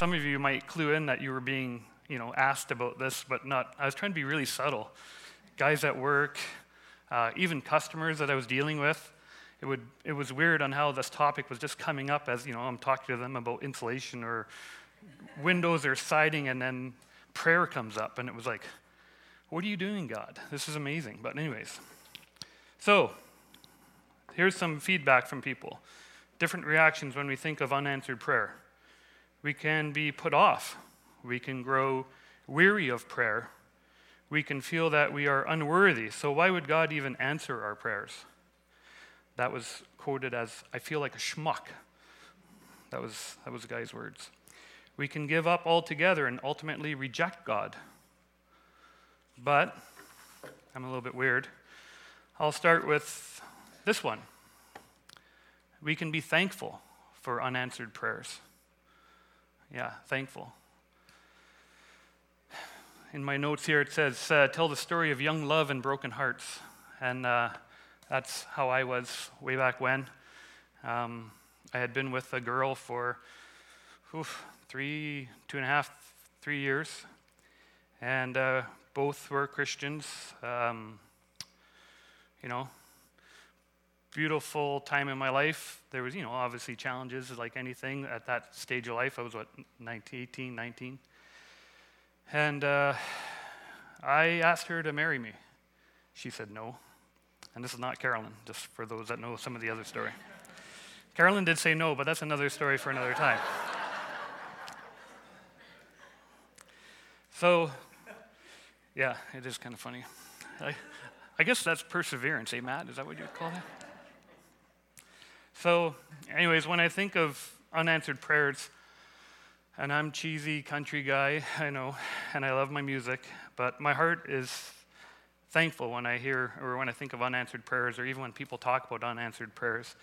some of you might clue in that you were being, you know, asked about this, but not. I was trying to be really subtle. Guys at work, uh, even customers that I was dealing with, it, would, it was weird on how this topic was just coming up as, you know, I'm talking to them about insulation or windows or siding, and then prayer comes up, and it was like, what are you doing, God? This is amazing. But, anyways, so here's some feedback from people different reactions when we think of unanswered prayer. We can be put off, we can grow weary of prayer, we can feel that we are unworthy. So, why would God even answer our prayers? That was quoted as, I feel like a schmuck. That was, that was the guy's words. We can give up altogether and ultimately reject God. But, I'm a little bit weird. I'll start with this one. We can be thankful for unanswered prayers. Yeah, thankful in my notes here it says, uh, Tell the story of young love and broken hearts. And uh, that's how I was way back when. Um, I had been with a girl for oof, three, two and a half, three years. And uh, both were Christians. Um, you know, beautiful time in my life. There was, you know, obviously challenges like anything at that stage of life. I was, what, 19, 18, 19? And uh, I asked her to marry me. She said no. And this is not Carolyn, just for those that know some of the other story. Carolyn did say no, but that's another story for another time. so, yeah, it is kind of funny. I, I guess that's perseverance, eh, Matt? Is that what you'd call that? So, anyways, when I think of unanswered prayers, and I'm cheesy country guy, I know, and I love my music, but my heart is thankful when I hear or when I think of unanswered prayers, or even when people talk about unanswered prayers,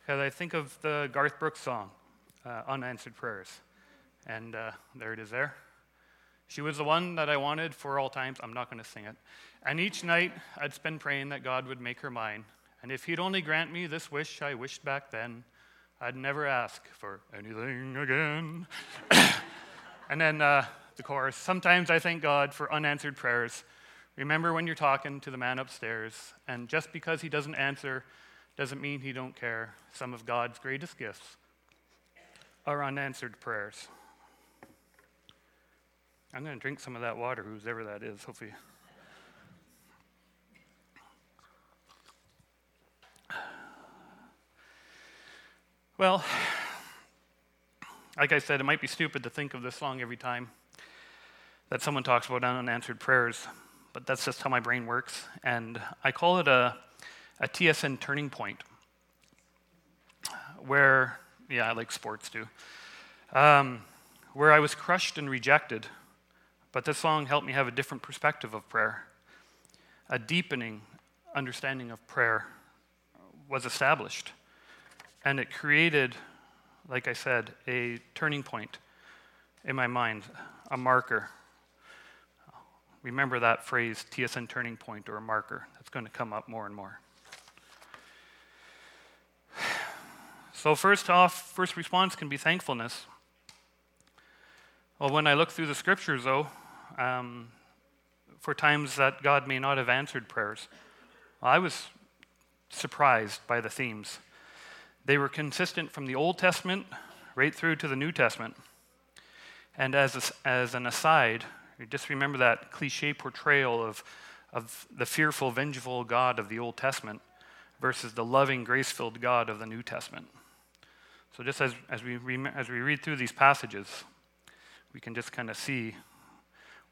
because I think of the Garth Brooks song, uh, "Unanswered Prayers," and uh, there it is. There, she was the one that I wanted for all times. I'm not going to sing it. And each night I'd spend praying that God would make her mine, and if He'd only grant me this wish I wished back then. I'd never ask for anything again. and then uh, the chorus Sometimes I thank God for unanswered prayers. Remember when you're talking to the man upstairs, and just because he doesn't answer doesn't mean he don't care. Some of God's greatest gifts are unanswered prayers. I'm going to drink some of that water, whoever that is, hopefully. Well, like I said, it might be stupid to think of this song every time that someone talks about unanswered prayers, but that's just how my brain works. And I call it a, a TSN turning point, where, yeah, I like sports too, um, where I was crushed and rejected, but this song helped me have a different perspective of prayer. A deepening understanding of prayer was established. And it created, like I said, a turning point in my mind, a marker. Remember that phrase, TSN turning point or a marker. That's going to come up more and more. So, first off, first response can be thankfulness. Well, when I look through the scriptures, though, um, for times that God may not have answered prayers, I was surprised by the themes. They were consistent from the Old Testament right through to the New Testament. And as, a, as an aside, just remember that cliche portrayal of, of the fearful, vengeful God of the Old Testament versus the loving, grace filled God of the New Testament. So, just as, as, we, as we read through these passages, we can just kind of see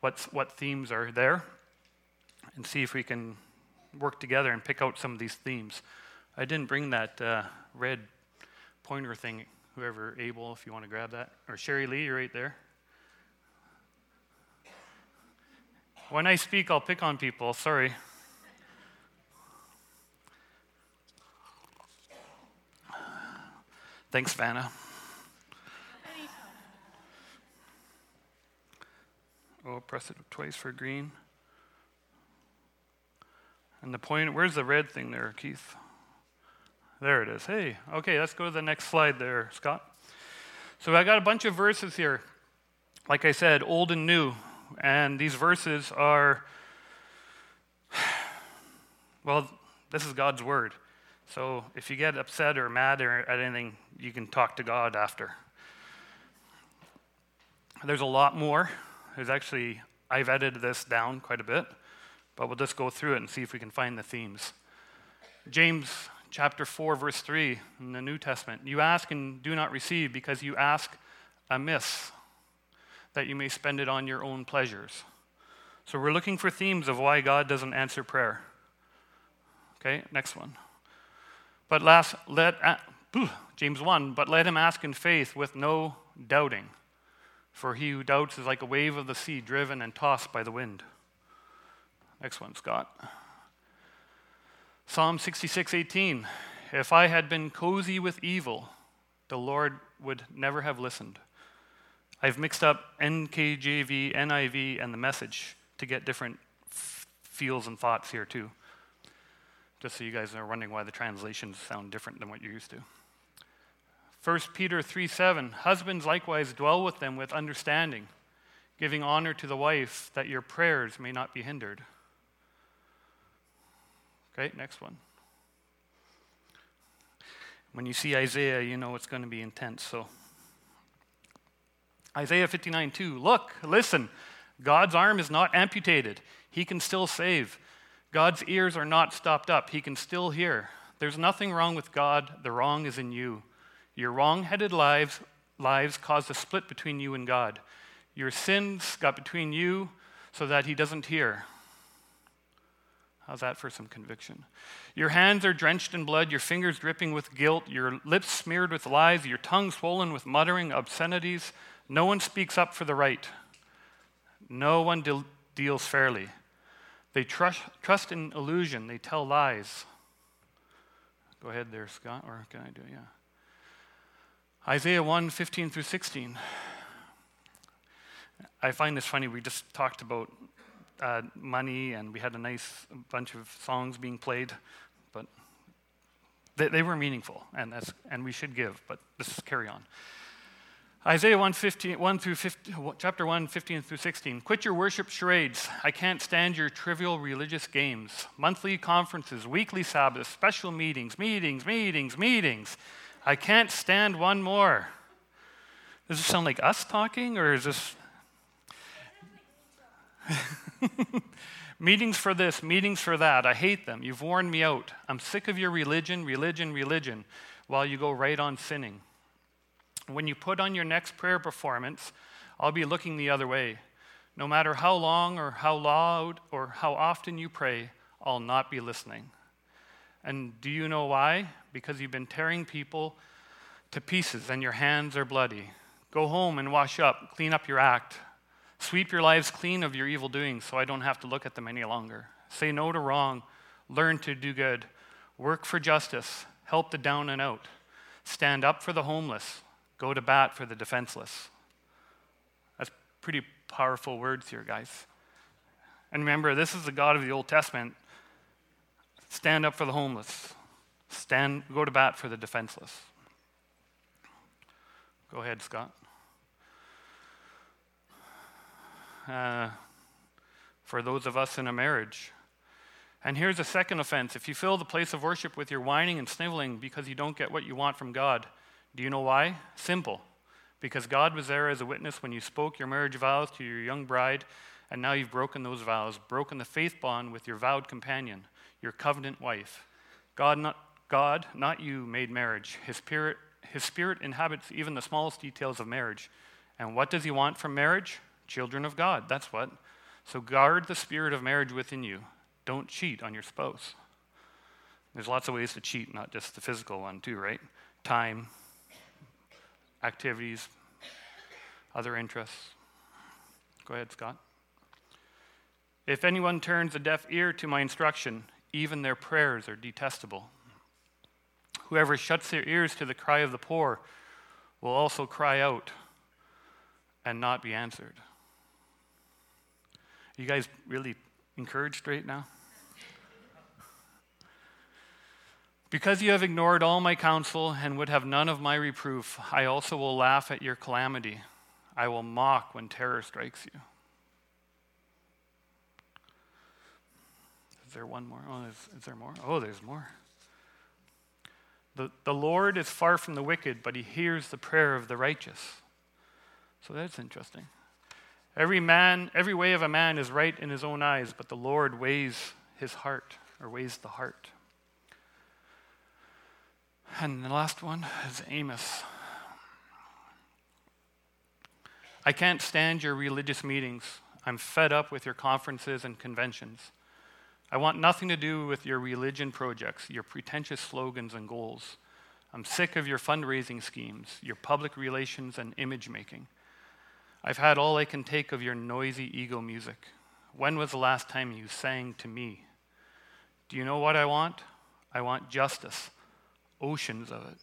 what's, what themes are there and see if we can work together and pick out some of these themes. I didn't bring that uh, red pointer thing. Whoever Abel, if you want to grab that, or Sherry Lee, you're right there. When I speak, I'll pick on people. Sorry. Thanks, Vanna. Oh, press it twice for green. And the point, where's the red thing there, Keith? There it is. Hey, okay, let's go to the next slide there, Scott. So I got a bunch of verses here, like I said, old and new. And these verses are, well, this is God's word. So if you get upset or mad or at anything, you can talk to God after. There's a lot more. There's actually, I've edited this down quite a bit, but we'll just go through it and see if we can find the themes. James chapter 4, verse 3 in the New Testament. You ask and do not receive because you ask amiss, that you may spend it on your own pleasures. So we're looking for themes of why God doesn't answer prayer. Okay, next one. But last, let, uh, James 1, but let him ask in faith with no doubting. For he who doubts is like a wave of the sea driven and tossed by the wind. Next one, Scott. Psalm 66:18. If I had been cozy with evil, the Lord would never have listened. I've mixed up NKJV, NIV, and the message to get different f- feels and thoughts here too. Just so you guys are wondering why the translations sound different than what you're used to. 1 Peter 3 7, husbands likewise dwell with them with understanding, giving honor to the wife, that your prayers may not be hindered. Okay, next one. When you see Isaiah, you know it's going to be intense. So, Isaiah 59 2, look, listen, God's arm is not amputated, He can still save. God's ears are not stopped up, He can still hear. There's nothing wrong with God, the wrong is in you. Your wrong headed lives, lives caused a split between you and God. Your sins got between you so that He doesn't hear. How's that for some conviction? Your hands are drenched in blood, your fingers dripping with guilt, your lips smeared with lies, your tongue swollen with muttering obscenities. No one speaks up for the right. No one de- deals fairly. They trust, trust in illusion, they tell lies. Go ahead there, Scott, or can I do it? Yeah. Isaiah 1 15 through 16. I find this funny. We just talked about uh, money and we had a nice bunch of songs being played, but they, they were meaningful and, that's, and we should give, but let's carry on. Isaiah 1, 15, 1 through 15, chapter 1, 15 through 16. Quit your worship charades. I can't stand your trivial religious games. Monthly conferences, weekly Sabbaths, special meetings, meetings, meetings, meetings. I can't stand one more. Does this sound like us talking, or is this. meetings for this, meetings for that. I hate them. You've worn me out. I'm sick of your religion, religion, religion, while you go right on sinning. When you put on your next prayer performance, I'll be looking the other way. No matter how long or how loud or how often you pray, I'll not be listening. And do you know why? Because you've been tearing people to pieces and your hands are bloody. Go home and wash up, clean up your act. Sweep your lives clean of your evil doings so I don't have to look at them any longer. Say no to wrong, learn to do good, work for justice, help the down and out, stand up for the homeless, go to bat for the defenseless. That's pretty powerful words here, guys. And remember, this is the God of the Old Testament Stand up for the homeless. Stand, go to bat for the defenseless. Go ahead, Scott. Uh, for those of us in a marriage. And here's a second offense. If you fill the place of worship with your whining and sniveling because you don't get what you want from God, do you know why? Simple. Because God was there as a witness when you spoke your marriage vows to your young bride, and now you've broken those vows, broken the faith bond with your vowed companion your covenant wife. God, not, God, not you, made marriage. His spirit, his spirit inhabits even the smallest details of marriage. And what does he want from marriage? Children of God. That's what. So guard the spirit of marriage within you. Don't cheat on your spouse. There's lots of ways to cheat, not just the physical one, too, right? Time, activities, other interests. Go ahead, Scott. If anyone turns a deaf ear to my instruction, even their prayers are detestable. Whoever shuts their ears to the cry of the poor will also cry out and not be answered. You guys really encouraged right now? Because you have ignored all my counsel and would have none of my reproof, I also will laugh at your calamity. I will mock when terror strikes you. Is there one more? Oh, is, is there more? Oh, there's more. The, the Lord is far from the wicked, but he hears the prayer of the righteous. So that's interesting. Every man, every way of a man is right in his own eyes, but the Lord weighs his heart, or weighs the heart. And the last one is Amos. I can't stand your religious meetings. I'm fed up with your conferences and conventions. I want nothing to do with your religion projects, your pretentious slogans and goals. I'm sick of your fundraising schemes, your public relations and image making. I've had all I can take of your noisy ego music. When was the last time you sang to me? Do you know what I want? I want justice, oceans of it.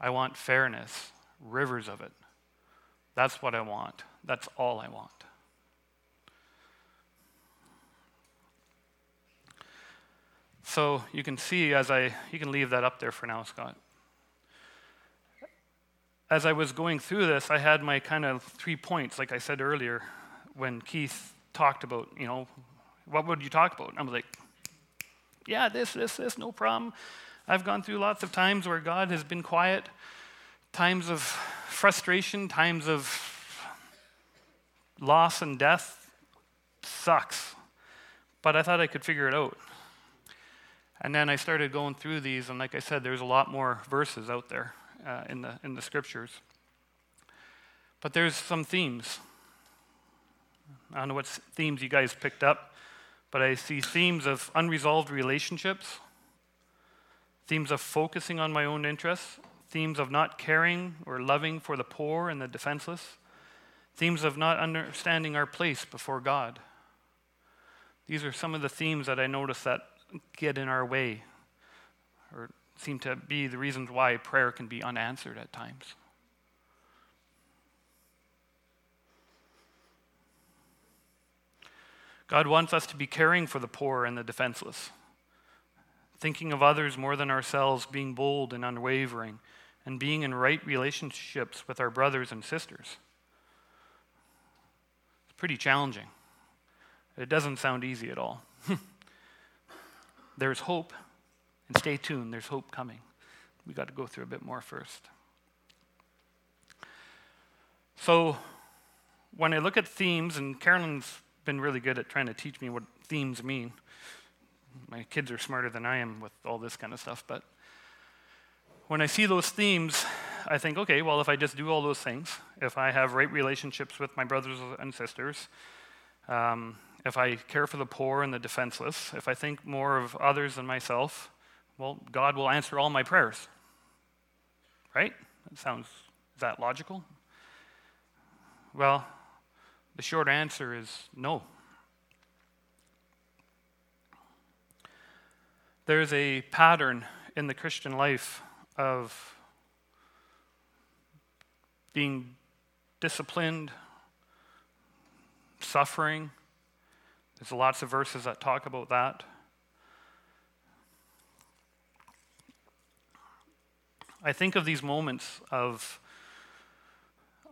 I want fairness, rivers of it. That's what I want. That's all I want. So you can see as I, you can leave that up there for now, Scott. As I was going through this, I had my kind of three points, like I said earlier, when Keith talked about, you know, what would you talk about? And I was like, yeah, this, this, this, no problem. I've gone through lots of times where God has been quiet, times of frustration, times of loss and death. Sucks. But I thought I could figure it out. And then I started going through these, and like I said, there's a lot more verses out there uh, in, the, in the scriptures. But there's some themes. I don't know what themes you guys picked up, but I see themes of unresolved relationships, themes of focusing on my own interests, themes of not caring or loving for the poor and the defenseless, themes of not understanding our place before God. These are some of the themes that I notice that get in our way or seem to be the reasons why prayer can be unanswered at times. God wants us to be caring for the poor and the defenseless, thinking of others more than ourselves, being bold and unwavering, and being in right relationships with our brothers and sisters. It's pretty challenging. It doesn't sound easy at all. there's hope. And stay tuned, there's hope coming. We got to go through a bit more first. So, when I look at themes, and Carolyn's been really good at trying to teach me what themes mean. My kids are smarter than I am with all this kind of stuff, but when I see those themes, I think, okay, well, if I just do all those things, if I have right relationships with my brothers and sisters, um, if I care for the poor and the defenseless, if I think more of others than myself, well, God will answer all my prayers. Right? That sounds, that logical? Well, the short answer is no. There's a pattern in the Christian life of being disciplined, suffering, there's lots of verses that talk about that. I think of these moments of,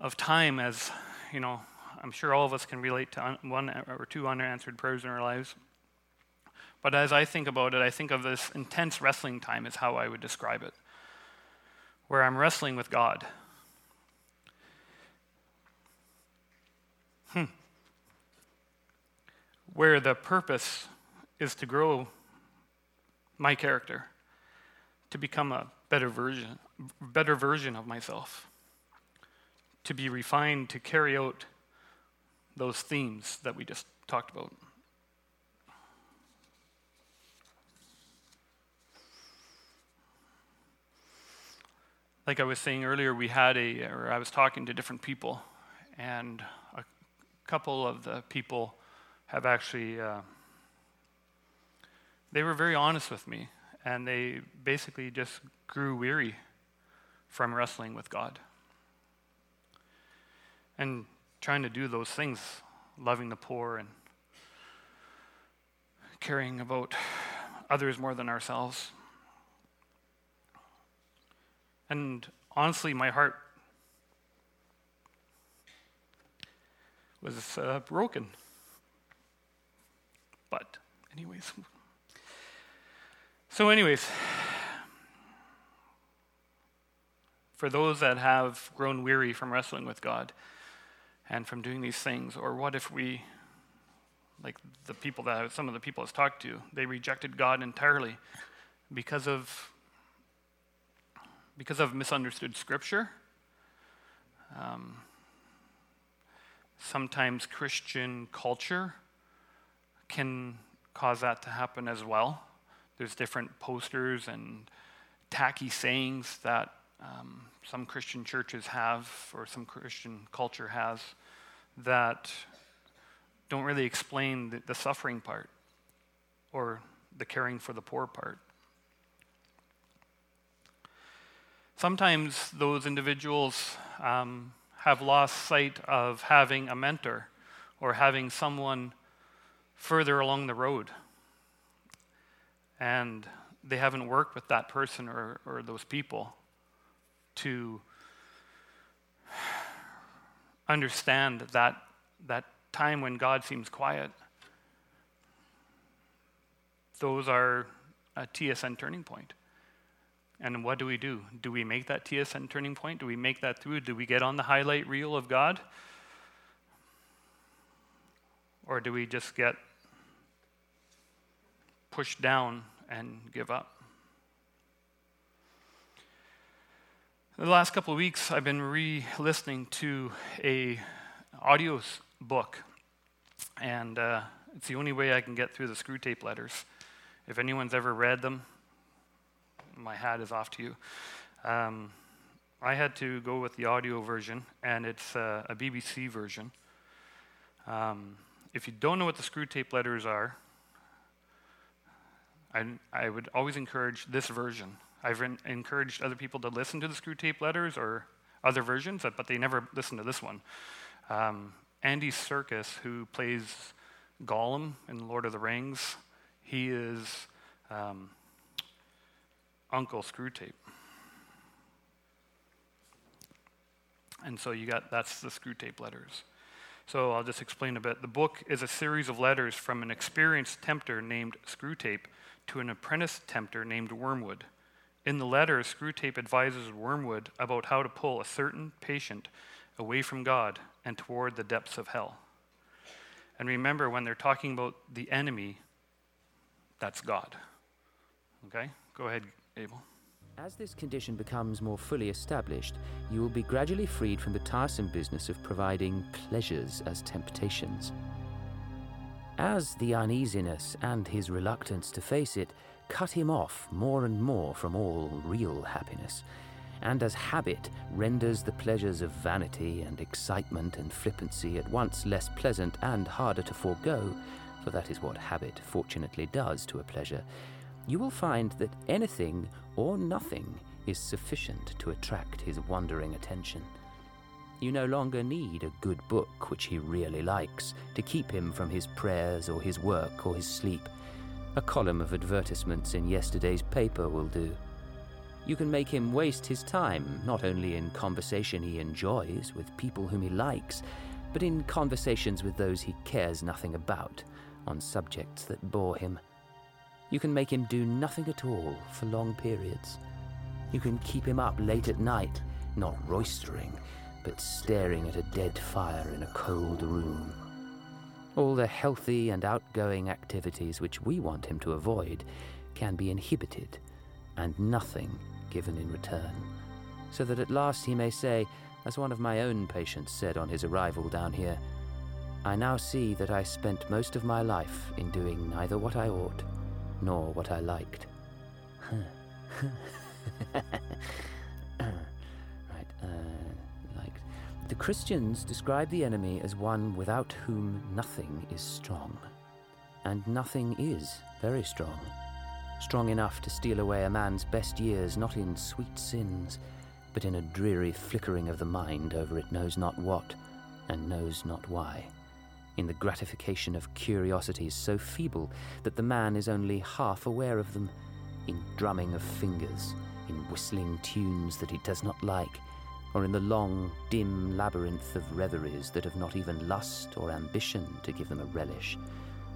of time as, you know, I'm sure all of us can relate to one or two unanswered prayers in our lives. But as I think about it, I think of this intense wrestling time, is how I would describe it, where I'm wrestling with God. Hmm where the purpose is to grow my character, to become a better version, better version of myself, to be refined to carry out those themes that we just talked about. Like I was saying earlier, we had a, or I was talking to different people, and a couple of the people have actually, uh, they were very honest with me, and they basically just grew weary from wrestling with God and trying to do those things, loving the poor and caring about others more than ourselves. And honestly, my heart was uh, broken. But, anyways. So, anyways, for those that have grown weary from wrestling with God and from doing these things, or what if we, like the people that some of the people I've talked to, they rejected God entirely because of because of misunderstood scripture. Um, sometimes Christian culture can cause that to happen as well. There's different posters and tacky sayings that um, some Christian churches have, or some Christian culture has, that don't really explain the, the suffering part or the caring for the poor part. Sometimes those individuals um, have lost sight of having a mentor or having someone further along the road. And they haven't worked with that person or, or those people to understand that, that time when God seems quiet. Those are a TSN turning point. And what do we do? Do we make that TSN turning point? Do we make that through? Do we get on the highlight reel of God? Or do we just get pushed down and give up? The last couple of weeks, I've been re-listening to a audio book, and uh, it's the only way I can get through the Screwtape letters. If anyone's ever read them, my hat is off to you. Um, I had to go with the audio version, and it's uh, a BBC version. Um, if you don't know what the Screwtape letters are, I, I would always encourage this version. I've encouraged other people to listen to the Screwtape letters or other versions, but they never listen to this one. Um, Andy Serkis, who plays Gollum in Lord of the Rings, he is um, Uncle Screwtape. And so you got that's the Screwtape letters. So I'll just explain a bit. The book is a series of letters from an experienced tempter named Screwtape to an apprentice tempter named Wormwood. In the letter, Screwtape advises Wormwood about how to pull a certain patient away from God and toward the depths of hell. And remember, when they're talking about the enemy, that's God. Okay? Go ahead, Abel. As this condition becomes more fully established, you will be gradually freed from the tiresome business of providing pleasures as temptations. As the uneasiness and his reluctance to face it cut him off more and more from all real happiness, and as habit renders the pleasures of vanity and excitement and flippancy at once less pleasant and harder to forego, for that is what habit fortunately does to a pleasure, you will find that anything or nothing is sufficient to attract his wandering attention. You no longer need a good book which he really likes to keep him from his prayers or his work or his sleep. A column of advertisements in yesterday's paper will do. You can make him waste his time not only in conversation he enjoys with people whom he likes, but in conversations with those he cares nothing about on subjects that bore him. You can make him do nothing at all for long periods. You can keep him up late at night, not roistering, but staring at a dead fire in a cold room. All the healthy and outgoing activities which we want him to avoid can be inhibited, and nothing given in return, so that at last he may say, as one of my own patients said on his arrival down here, I now see that I spent most of my life in doing neither what I ought nor what I liked. The Christians describe the enemy as one without whom nothing is strong. And nothing is very strong. Strong enough to steal away a man's best years not in sweet sins, but in a dreary flickering of the mind over it knows not what, and knows not why in the gratification of curiosities so feeble that the man is only half aware of them, in drumming of fingers, in whistling tunes that he does not like, or in the long, dim labyrinth of reveries that have not even lust or ambition to give them a relish,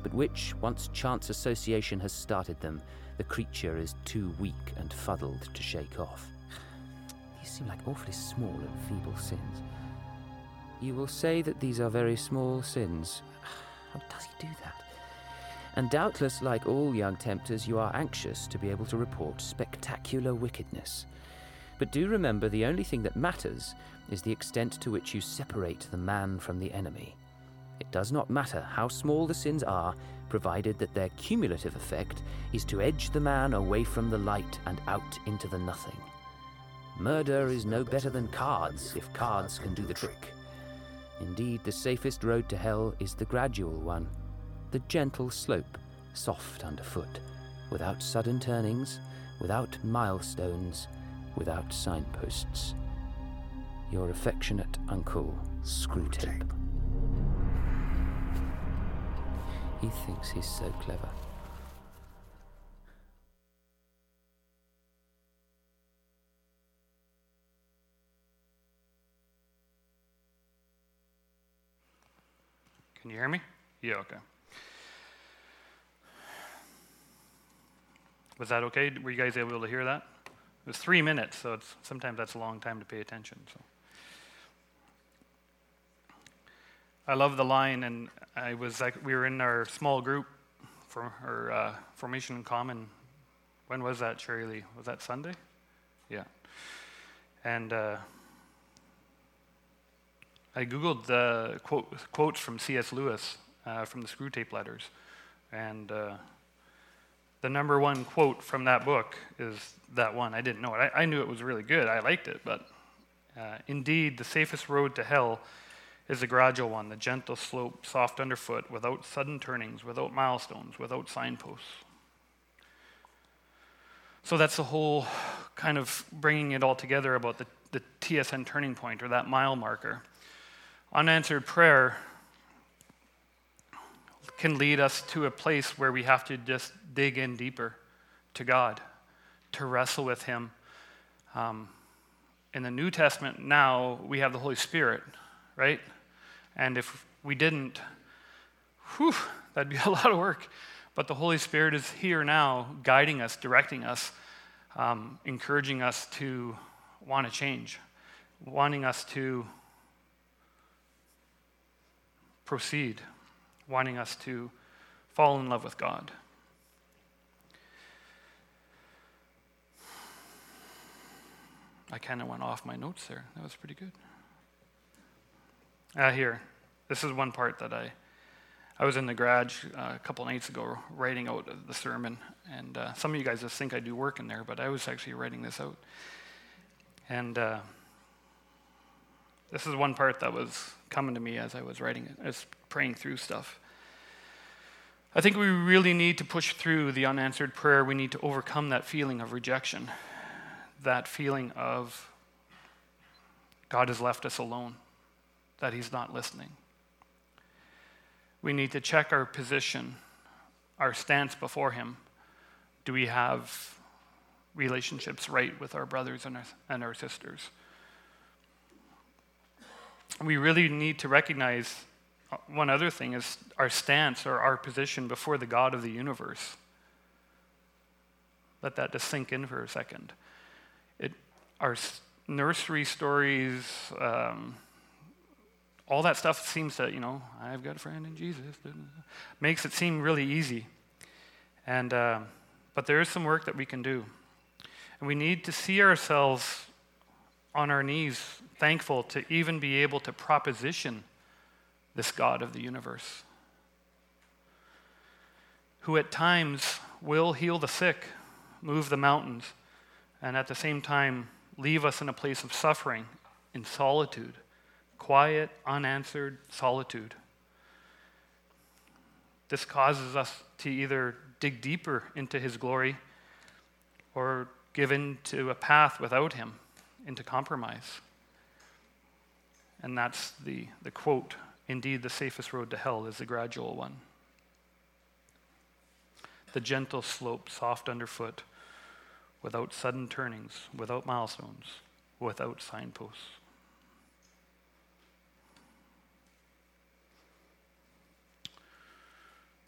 but which, once chance association has started them, the creature is too weak and fuddled to shake off. These seem like awfully small and feeble sins. You will say that these are very small sins. How does he do that? And doubtless, like all young tempters, you are anxious to be able to report spectacular wickedness. But do remember the only thing that matters is the extent to which you separate the man from the enemy. It does not matter how small the sins are, provided that their cumulative effect is to edge the man away from the light and out into the nothing. Murder is no better than cards if cards can do the trick. Indeed, the safest road to hell is the gradual one, the gentle slope, soft underfoot, without sudden turnings, without milestones, without signposts. Your affectionate uncle, Screwtape. He thinks he's so clever. Can you hear me? Yeah, okay. Was that okay? Were you guys able to hear that? Was three minutes, so sometimes that's a long time to pay attention. So. I love the line, and I was like, we were in our small group for our uh, formation in common. When was that, Sherry Lee? Was that Sunday? Yeah. And uh, I googled the quote, quotes from C.S. Lewis uh, from the Screwtape Letters, and uh, the number one quote from that book is that one. I didn't know it. I, I knew it was really good. I liked it, but uh, indeed, the safest road to hell is the gradual one, the gentle slope, soft underfoot, without sudden turnings, without milestones, without signposts. So that's the whole kind of bringing it all together about the, the TSN turning point or that mile marker. Unanswered prayer can lead us to a place where we have to just dig in deeper to God, to wrestle with Him. Um, in the New Testament, now we have the Holy Spirit, right? And if we didn't, whew, that'd be a lot of work. But the Holy Spirit is here now, guiding us, directing us, um, encouraging us to want to change, wanting us to proceed, wanting us to fall in love with God. I kind of went off my notes there. That was pretty good. Uh, here, this is one part that I, I was in the garage uh, a couple nights ago writing out the sermon, and uh, some of you guys just think I do work in there, but I was actually writing this out. And uh, this is one part that was coming to me as I was writing it, as praying through stuff. I think we really need to push through the unanswered prayer. We need to overcome that feeling of rejection, that feeling of God has left us alone, that He's not listening. We need to check our position, our stance before Him. Do we have relationships right with our brothers and our, and our sisters? we really need to recognize one other thing is our stance or our position before the God of the universe. Let that just sink in for a second. It, our nursery stories, um, all that stuff seems to, you know, I've got a friend in Jesus, makes it seem really easy. And, uh, but there is some work that we can do. And we need to see ourselves on our knees, thankful to even be able to proposition this God of the universe, who at times will heal the sick, move the mountains, and at the same time leave us in a place of suffering, in solitude, quiet, unanswered solitude. This causes us to either dig deeper into his glory or give in to a path without him into compromise. And that's the, the quote Indeed, the safest road to hell is the gradual one. The gentle slope, soft underfoot, without sudden turnings, without milestones, without signposts.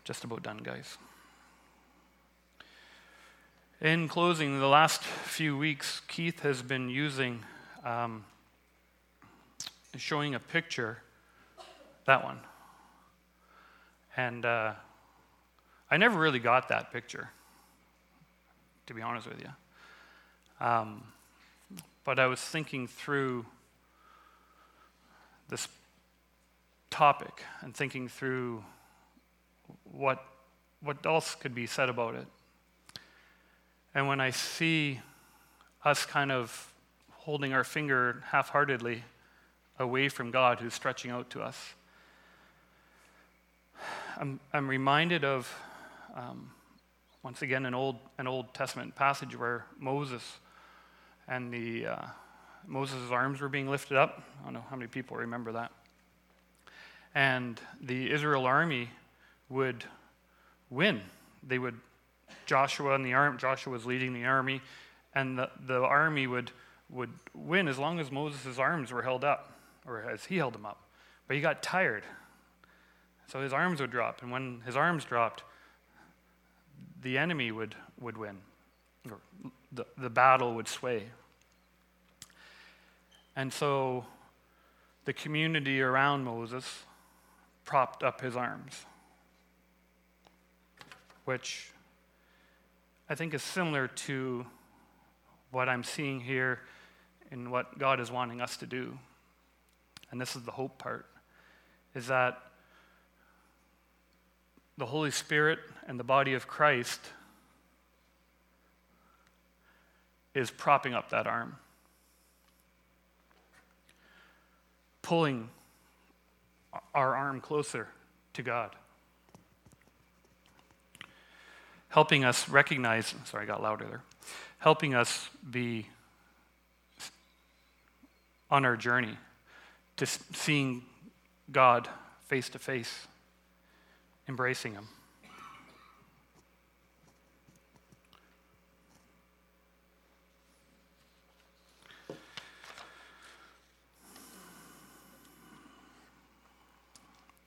Just about done, guys. In closing, the last few weeks, Keith has been using, um, showing a picture, that one. And uh, I never really got that picture, to be honest with you. Um, but I was thinking through this topic and thinking through what, what else could be said about it. And when I see us kind of holding our finger half heartedly away from God who's stretching out to us, I'm, I'm reminded of, um, once again, an Old, an Old Testament passage where Moses and the uh, Moses' arms were being lifted up. I don't know how many people remember that. And the Israel army would win. They would Joshua and the army, Joshua was leading the army, and the, the army would, would win as long as Moses' arms were held up, or as he held them up. But he got tired. So his arms would drop, and when his arms dropped, the enemy would, would win, or the, the battle would sway. And so the community around Moses propped up his arms, which I think is similar to what I'm seeing here in what God is wanting us to do. And this is the hope part is that the Holy Spirit and the body of Christ is propping up that arm, pulling our arm closer to God. helping us recognize, sorry, I got louder there, helping us be on our journey to seeing God face to face, embracing Him.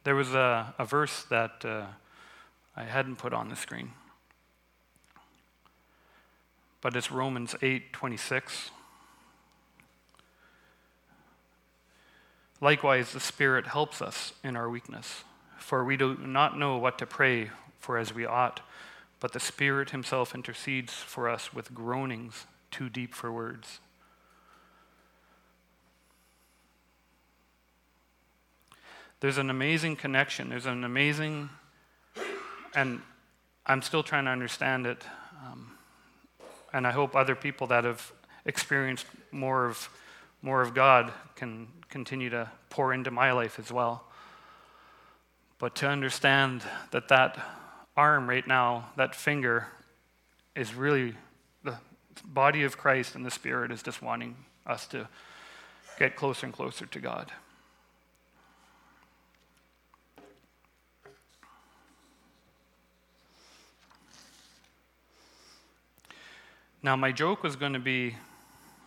There was a, a verse that uh, I hadn't put on the screen but it's Romans 8 26. Likewise, the Spirit helps us in our weakness, for we do not know what to pray for as we ought, but the Spirit Himself intercedes for us with groanings too deep for words. There's an amazing connection. There's an amazing, and I'm still trying to understand it. Um, and I hope other people that have experienced more of, more of God can continue to pour into my life as well. But to understand that that arm right now, that finger, is really the body of Christ and the Spirit is just wanting us to get closer and closer to God. Now, my joke was going to be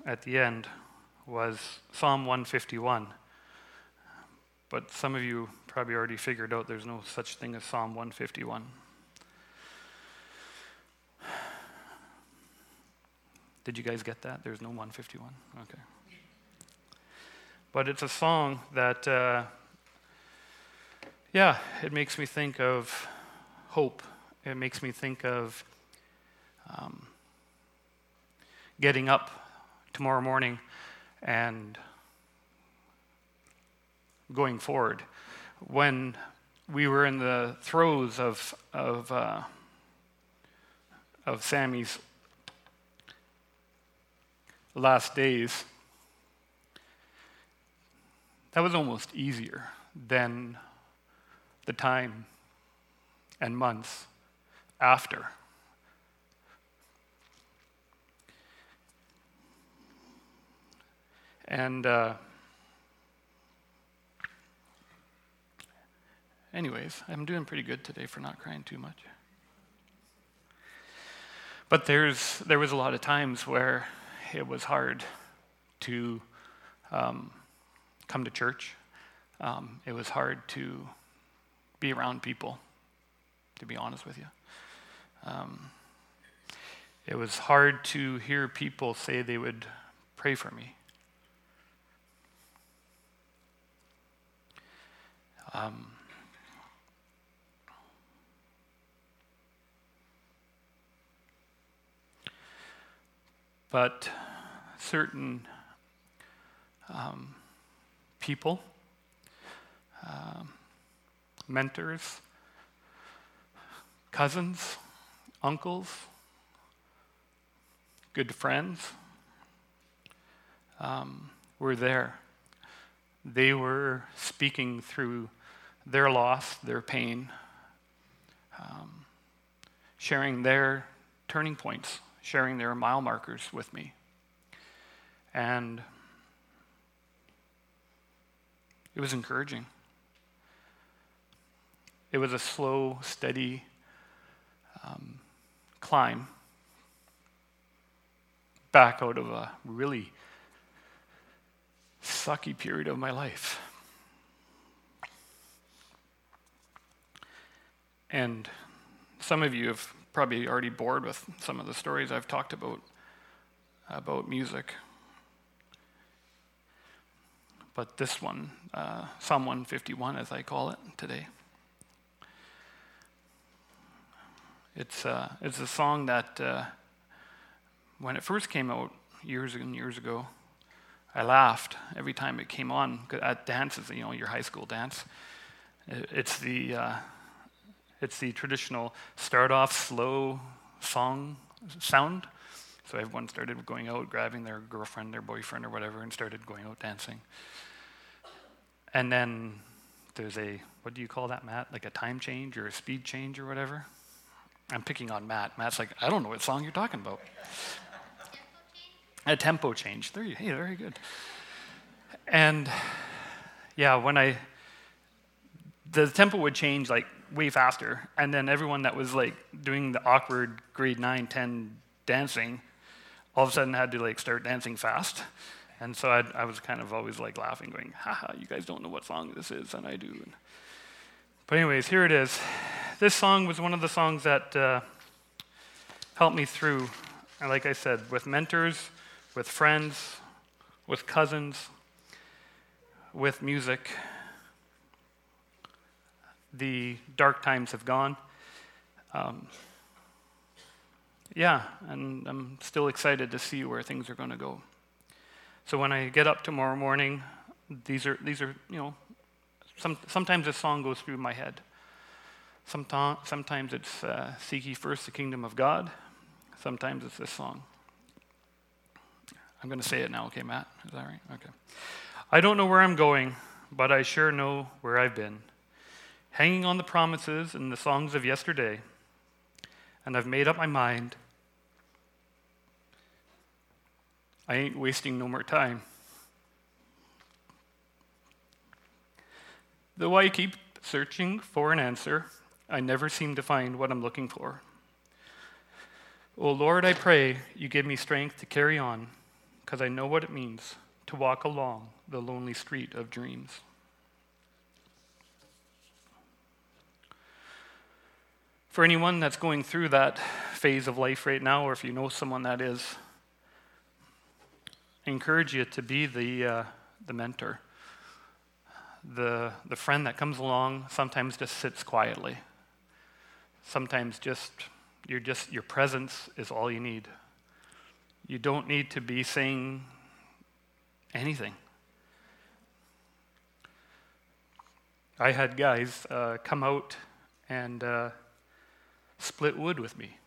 at the end was Psalm 151. But some of you probably already figured out there's no such thing as Psalm 151. Did you guys get that? There's no 151? Okay. But it's a song that, uh, yeah, it makes me think of hope. It makes me think of um, getting up tomorrow morning and going forward. When we were in the throes of, of, uh, of Sammy's last days, that was almost easier than the time and months after. And uh, anyways, I'm doing pretty good today for not crying too much. But there's, there was a lot of times where it was hard to um, come to church. Um, it was hard to be around people, to be honest with you. Um, it was hard to hear people say they would pray for me. Um, but certain um, people, um, mentors, cousins, uncles, good friends um, were there. They were speaking through their loss, their pain, um, sharing their turning points, sharing their mile markers with me. And it was encouraging. It was a slow, steady um, climb back out of a really sucky period of my life. And some of you have probably already bored with some of the stories I've talked about about music. But this one, uh, Psalm 151, as I call it today, it's, uh, it's a song that uh, when it first came out years and years ago, I laughed every time it came on at dances, you know, your high school dance. It's the, uh, it's the traditional start off slow song sound. So everyone started going out, grabbing their girlfriend, their boyfriend, or whatever, and started going out dancing. And then there's a, what do you call that, Matt? Like a time change or a speed change or whatever? I'm picking on Matt. Matt's like, I don't know what song you're talking about. A tempo change. There you, hey, very good. And yeah, when I, the tempo would change like way faster. And then everyone that was like doing the awkward grade 9, 10 dancing all of a sudden had to like start dancing fast. And so I'd, i was kind of always like laughing, going, haha, you guys don't know what song this is, and I do. But, anyways, here it is. This song was one of the songs that uh, helped me through, like I said, with mentors, with friends, with cousins, with music. The dark times have gone. Um, yeah, and I'm still excited to see where things are going to go. So when I get up tomorrow morning, these are, these are you know, some, sometimes a song goes through my head. Sometimes, sometimes it's uh, Seek ye first the kingdom of God. Sometimes it's this song. I'm going to say it now, okay, Matt? Is that right? Okay. I don't know where I'm going, but I sure know where I've been. Hanging on the promises and the songs of yesterday, and I've made up my mind I ain't wasting no more time. Though I keep searching for an answer, I never seem to find what I'm looking for. Oh Lord, I pray you give me strength to carry on, because I know what it means to walk along the lonely street of dreams. For anyone that's going through that phase of life right now, or if you know someone that is, encourage you to be the, uh, the mentor. The, the friend that comes along sometimes just sits quietly. Sometimes just you're just your presence is all you need. You don't need to be saying anything. I had guys uh, come out and uh, split wood with me.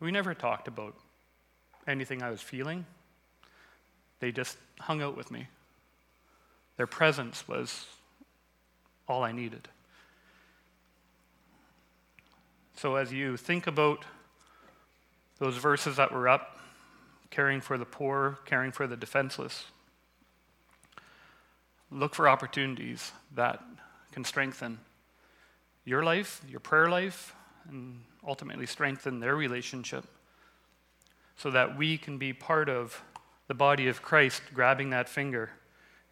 We never talked about anything I was feeling. They just hung out with me. Their presence was all I needed. So, as you think about those verses that were up, caring for the poor, caring for the defenseless, look for opportunities that can strengthen your life, your prayer life, and ultimately strengthen their relationship so that we can be part of the body of Christ grabbing that finger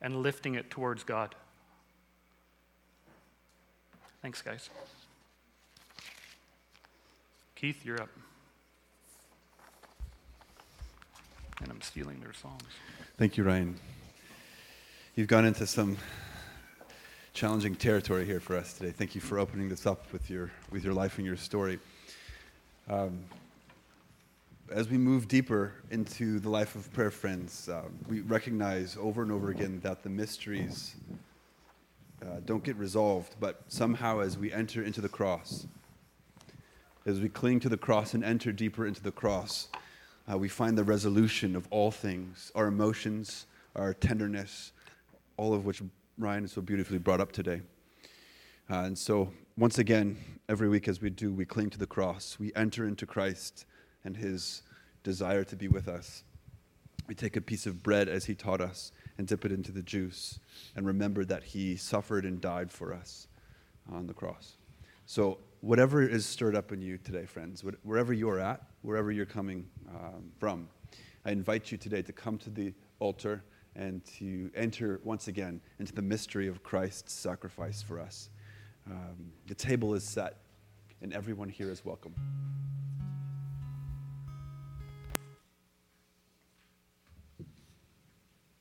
and lifting it towards God. Thanks, guys. Keith, you're up. And I'm stealing their songs. Thank you, Ryan. You've gone into some challenging territory here for us today. Thank you for opening this up with your, with your life and your story. Um, as we move deeper into the life of prayer friends, uh, we recognize over and over again that the mysteries uh, don't get resolved, but somehow as we enter into the cross, as we cling to the cross and enter deeper into the cross, uh, we find the resolution of all things our emotions, our tenderness, all of which Ryan is so beautifully brought up today. Uh, and so, once again, every week as we do, we cling to the cross. We enter into Christ and his desire to be with us. We take a piece of bread as he taught us and dip it into the juice and remember that he suffered and died for us on the cross. So, whatever is stirred up in you today, friends, wherever you're at, wherever you're coming um, from, I invite you today to come to the altar and to enter once again into the mystery of Christ's sacrifice for us. Um, the table is set, and everyone here is welcome.